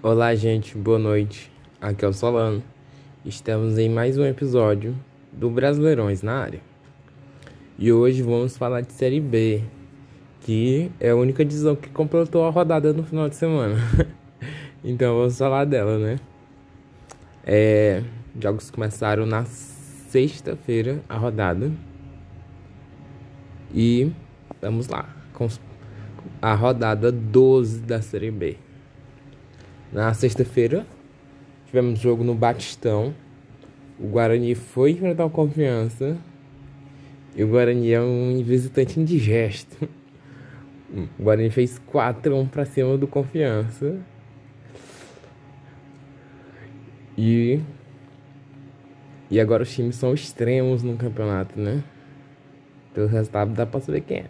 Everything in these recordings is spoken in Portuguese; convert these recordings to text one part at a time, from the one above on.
Olá, gente, boa noite. Aqui é o Solano. Estamos em mais um episódio do Brasileirões na área. E hoje vamos falar de Série B, que é a única divisão que completou a rodada no final de semana. então vamos falar dela, né? É, jogos começaram na sexta-feira a rodada. E vamos lá, com a rodada 12 da Série B. Na sexta-feira, tivemos jogo no Batistão. O Guarani foi enfrentar o Confiança. E o Guarani é um visitante indigesto. O Guarani fez 4x1 pra cima do Confiança. E. E agora os times são extremos no campeonato, né? Pelo resultado dá pra saber quem é.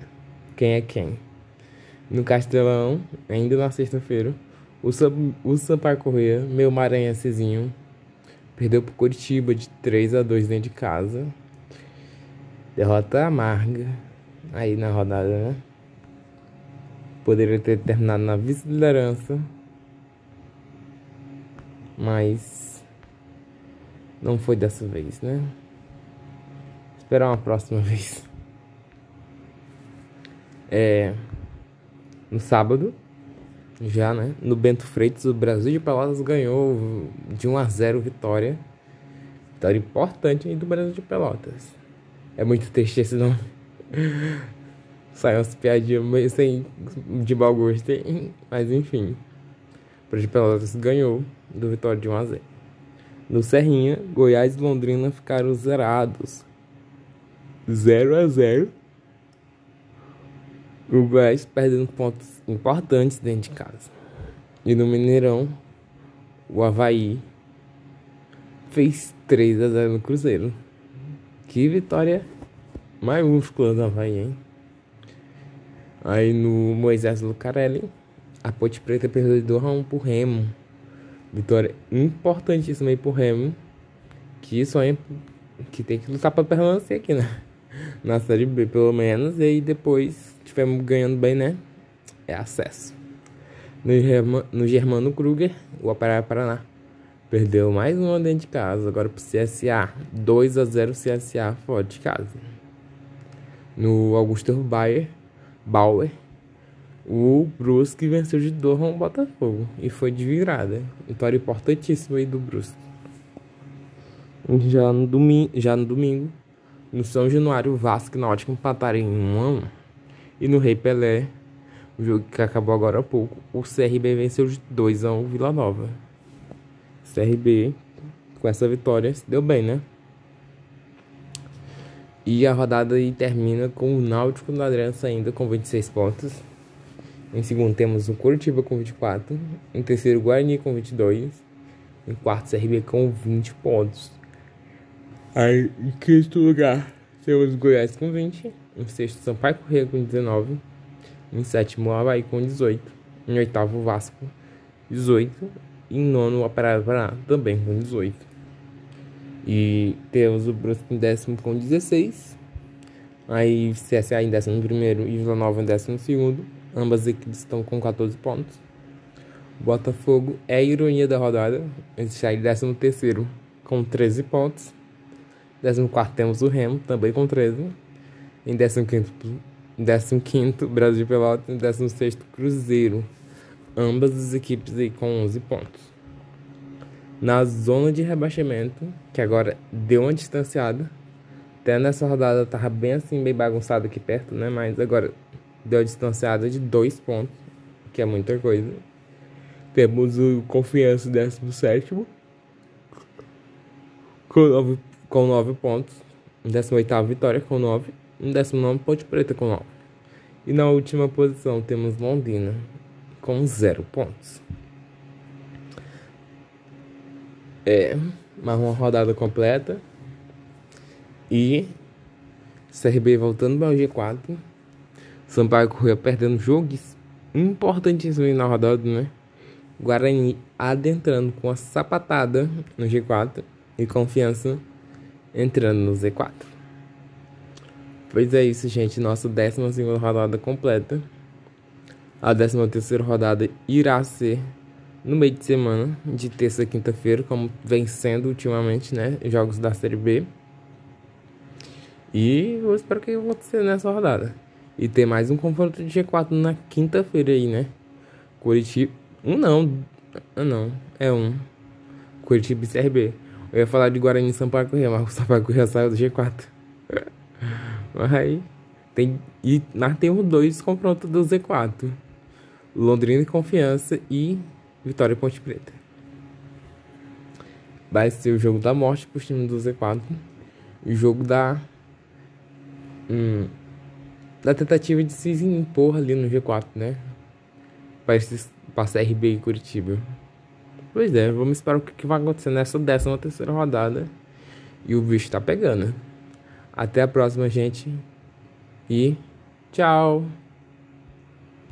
Quem é quem. No Castelão, ainda na sexta-feira, o, Sam, o Sampaio Corrêa, meu maranhensezinho, perdeu pro Curitiba de 3 a 2 dentro de casa. Derrota amarga aí na rodada, né? Poderia ter terminado na vice-liderança, mas não foi dessa vez, né? Esperar uma próxima vez. É, no sábado, já, né? No Bento Freitas, o Brasil de Pelotas ganhou de 1 a 0 vitória. Vitória importante aí do Brasil de Pelotas. É muito triste esse nome. Saiu umas piadinhas meio sem de mau gosto, mas enfim. O Brasil de Pelotas ganhou do Vitória de 1 a 0. No Serrinha, Goiás e Londrina ficaram zerados. 0 a 0 o Goiás perdendo pontos importantes dentro de casa. E no Mineirão, o Havaí fez 3 a 0 no Cruzeiro. Que vitória maiúscula do Havaí, hein? Aí no Moisés Lucarelli, a Ponte Preta perdeu 2 a 1 pro Remo. Vitória importantíssima aí pro Remo. Que sonha que tem que lutar pra permanecer aqui, né? Na Série B, pelo menos. E aí depois ganhando bem, né? É acesso. No, no Germano Kruger, o Operário Paraná perdeu mais um dentro de casa. Agora pro CSA. 2 a 0 CSA fora de casa. No Augusto Bayer, Bauer, o Brusque venceu de 2 o Botafogo. E foi de virada. Vitória importantíssima aí do Brusque. Já no, domingo, já no domingo, no São Januário, o Vasco e Náutico empataram em 1 a 1. E no Rei Pelé, o jogo que acabou agora há pouco, o CRB venceu de 2 a 1 Vila Nova. CRB, com essa vitória, se deu bem, né? E a rodada aí termina com o Náutico na liderança ainda com 26 pontos. Em segundo temos o Curitiba com 24. Em terceiro, o Guarani com 22. Em quarto, CRB com 20 pontos. Aí, em quinto lugar, temos Goiás com 20. Em sexto, Sampaio Corrêa com 19. Em sétimo, Havaí com 18. Em oitavo, Vasco, 18. E em nono, Operário Paraná, também com 18. E temos o Brusque em décimo com 16. Aí CSA em décimo primeiro e Vila Nova em décimo segundo. Ambas equipes estão com 14 pontos. Botafogo é a ironia da rodada. Está em décimo terceiro com 13 pontos. Décimo quarto temos o Remo, também com 13. Em 15 quinto Brasil de Pelotas. Em 16 Cruzeiro. Ambas as equipes aí com 11 pontos. Na zona de rebaixamento, que agora deu uma distanciada. Até nessa rodada tava bem assim, bem bagunçado aqui perto, né? Mas agora deu uma distanciada de 2 pontos, que é muita coisa. Temos o Confiança 17 com 9 com 9 pontos. 18 Vitória com 9 em 19 Ponte Preta com 9. E na última posição temos Londrina com 0 pontos. É, mais uma rodada completa. E CRB voltando para o G4. Sampaio Correia perdendo jogos importantíssimos na rodada, né? Guarani adentrando com a sapatada no G4 e confiança entrando no Z4. Pois é isso, gente. Nossa 12 rodada completa. A 13 rodada irá ser no meio de semana, de terça a quinta-feira, como vem sendo ultimamente, né? Jogos da Série B. E eu espero que aconteça nessa rodada. E ter mais um confronto de G4 na quinta-feira aí, né? Curitiba. Um não. Ah, não. É um. Curitiba e CRB. Eu ia falar de Guarani e Sampaio Corrêa, mas o Sampaio Corrêa saiu do G4. mas aí. Tem, e nós temos dois confrontos do Z4. Londrina e Confiança e Vitória e Ponte Preta. Vai ser o jogo da morte pro time do Z4. E o jogo da. Hum, da tentativa de se impor ali no G4, né? Para passar RB e Curitiba. Pois é, vamos esperar o que vai acontecer nessa décima terceira rodada. E o bicho tá pegando. Até a próxima, gente. E tchau!